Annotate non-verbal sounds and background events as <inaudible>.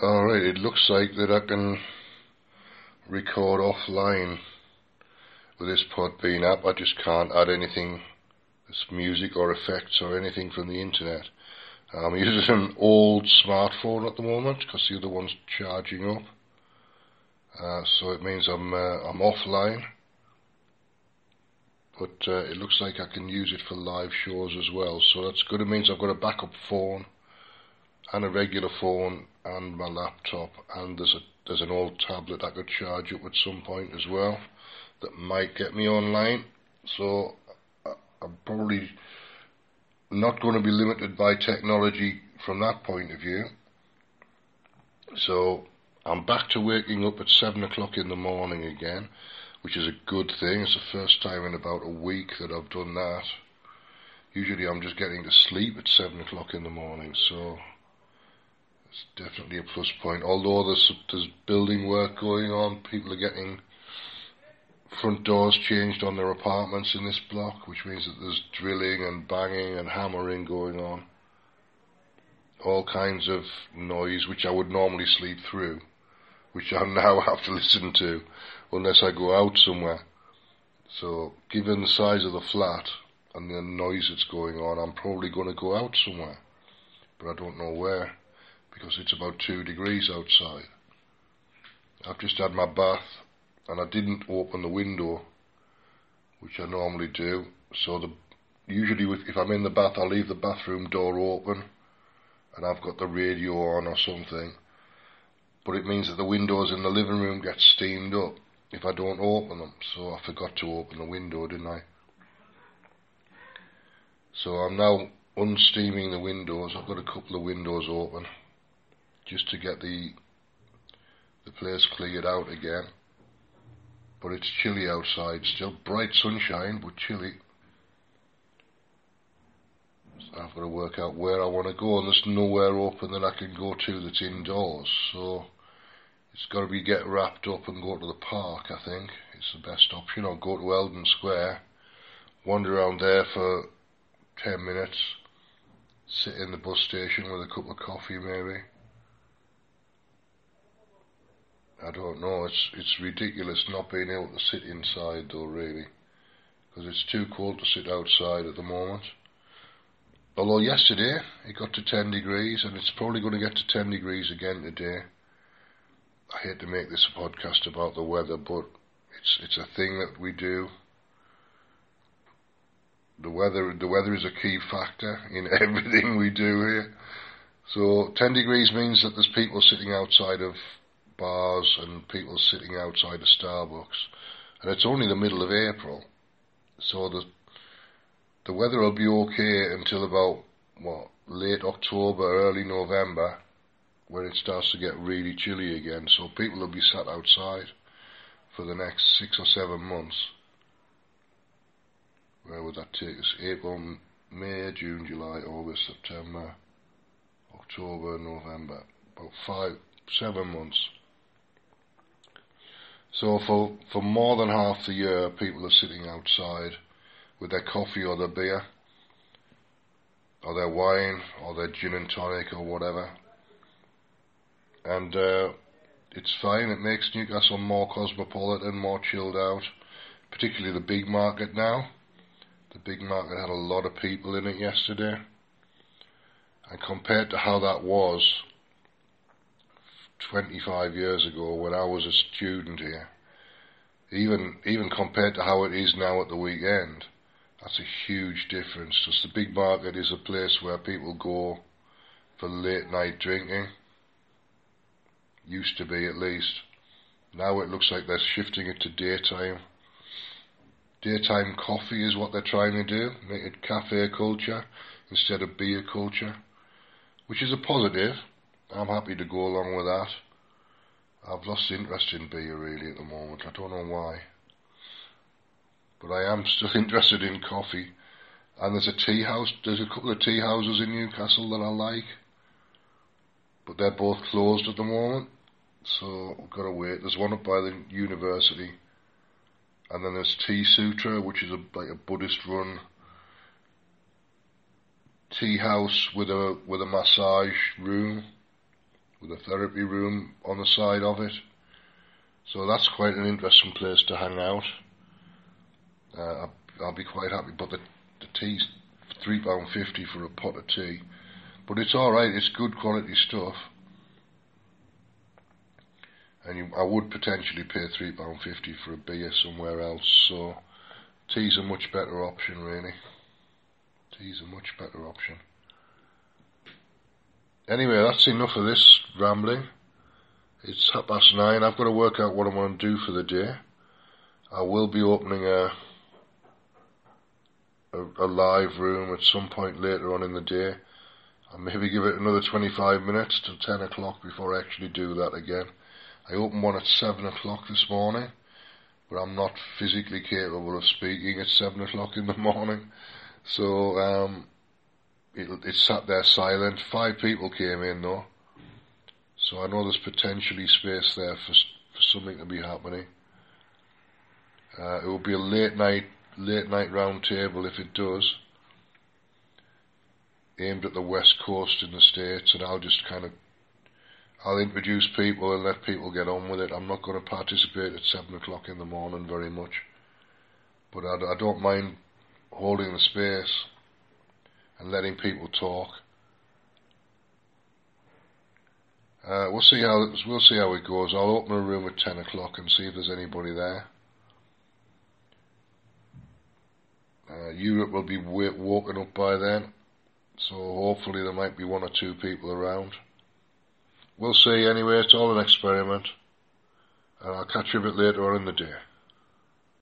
Alright, it looks like that I can record offline with this Podbean app. I just can't add anything, this music or effects or anything from the internet. I'm using an old smartphone at the moment because the other one's charging up. Uh, so it means I'm uh, I'm offline, but uh, it looks like I can use it for live shows as well. So that's good. It means I've got a backup phone and a regular phone and my laptop and there's a there's an old tablet I could charge up at some point as well that might get me online. So I'm probably not going to be limited by technology from that point of view. So I'm back to waking up at 7 o'clock in the morning again which is a good thing. It's the first time in about a week that I've done that. Usually I'm just getting to sleep at 7 o'clock in the morning so it's definitely a plus point. Although there's there's building work going on, people are getting front doors changed on their apartments in this block, which means that there's drilling and banging and hammering going on. All kinds of noise which I would normally sleep through, which I now <laughs> have to listen to unless I go out somewhere. So, given the size of the flat and the noise that's going on, I'm probably going to go out somewhere, but I don't know where because it's about two degrees outside. I've just had my bath and I didn't open the window, which I normally do. So the usually with, if I'm in the bath, I'll leave the bathroom door open and I've got the radio on or something. But it means that the windows in the living room get steamed up if I don't open them. So I forgot to open the window, didn't I? So I'm now unsteaming the windows. I've got a couple of windows open just to get the the place cleared out again. But it's chilly outside still. Bright sunshine, but chilly. So I've got to work out where I want to go, and there's nowhere open that I can go to that's indoors. So it's got to be get wrapped up and go to the park, I think. It's the best option. I'll go to Eldon Square, wander around there for 10 minutes, sit in the bus station with a cup of coffee maybe I don't know. It's it's ridiculous not being able to sit inside though, really, because it's too cold to sit outside at the moment. Although yesterday it got to 10 degrees, and it's probably going to get to 10 degrees again today. I hate to make this a podcast about the weather, but it's it's a thing that we do. The weather the weather is a key factor in <laughs> everything we do here. So 10 degrees means that there's people sitting outside of bars and people sitting outside of Starbucks. And it's only the middle of April, so the the weather will be okay until about what late October, early November, when it starts to get really chilly again. So people will be sat outside for the next six or seven months. Where would that take us? April, May, June, July, August, September, October, November. About five, seven months. So for, for more than half the year, people are sitting outside with their coffee or their beer, or their wine, or their gin and tonic, or whatever. And uh, it's fine. It makes Newcastle more cosmopolitan, more chilled out, particularly the Bigg Market now. The Bigg Market had a lot of people in it yesterday. And compared to how that was 25 years ago when I was a student here, even even compared to how it is now at the weekend, that's a huge difference. Just the Bigg Market is a place where people go for late night drinking. Used to be at least. Now it looks like they're shifting it to daytime. Daytime coffee is what they're trying to do, make it cafe culture instead of beer culture, which is a positive. I'm happy to go along with that. I've lost interest in beer really at the moment. I don't know why. But I am still <laughs> interested in coffee. And there's a tea house, there's a couple of tea houses in Newcastle that I like. But they're both closed at the moment. So I've got to wait. There's one up by the university. And then there's Tea Sutra, which is a, like a Buddhist run tea house with a with a massage room with a therapy room on the side of it. So that's quite an interesting place to hang out. Uh, I'll, I'll, be quite happy, but the, the tea's £3.50 for a pot of tea. But it's alright, it's good quality stuff. And you, I would potentially pay £3.50 for a beer somewhere else, so tea's a much better option really. Tea's a much better option. Anyway, that's enough of this rambling. It's half past nine. I've got to work out what I'm going to do for the day. I will be opening a, a, a live room at some point later on in the day. I'll maybe give it another 25 minutes till 10 o'clock before I actually do that again. I opened one at 7 o'clock this morning, but I'm not physically capable of speaking at 7 o'clock in the <laughs> morning. So, um, it, it sat there silent. Five people came in though. So I know there's potentially space there for, for something to be happening. Uh, it will be a late night, late night round table if it does. Aimed at the west coast in the States and I'll just kind of, I'll introduce people and let people get on with it. I'm not going to participate at seven o'clock in the morning very much. But I, I don't mind holding the space and letting people talk. Uh, we'll see how we'll see how it goes. I'll open a room at ten o'clock and see if there's anybody there. Uh, Europe will be woken up by then, so hopefully there might be one or two people around. We'll see. Anyway, it's all an experiment, and I'll catch you a bit later on in the day.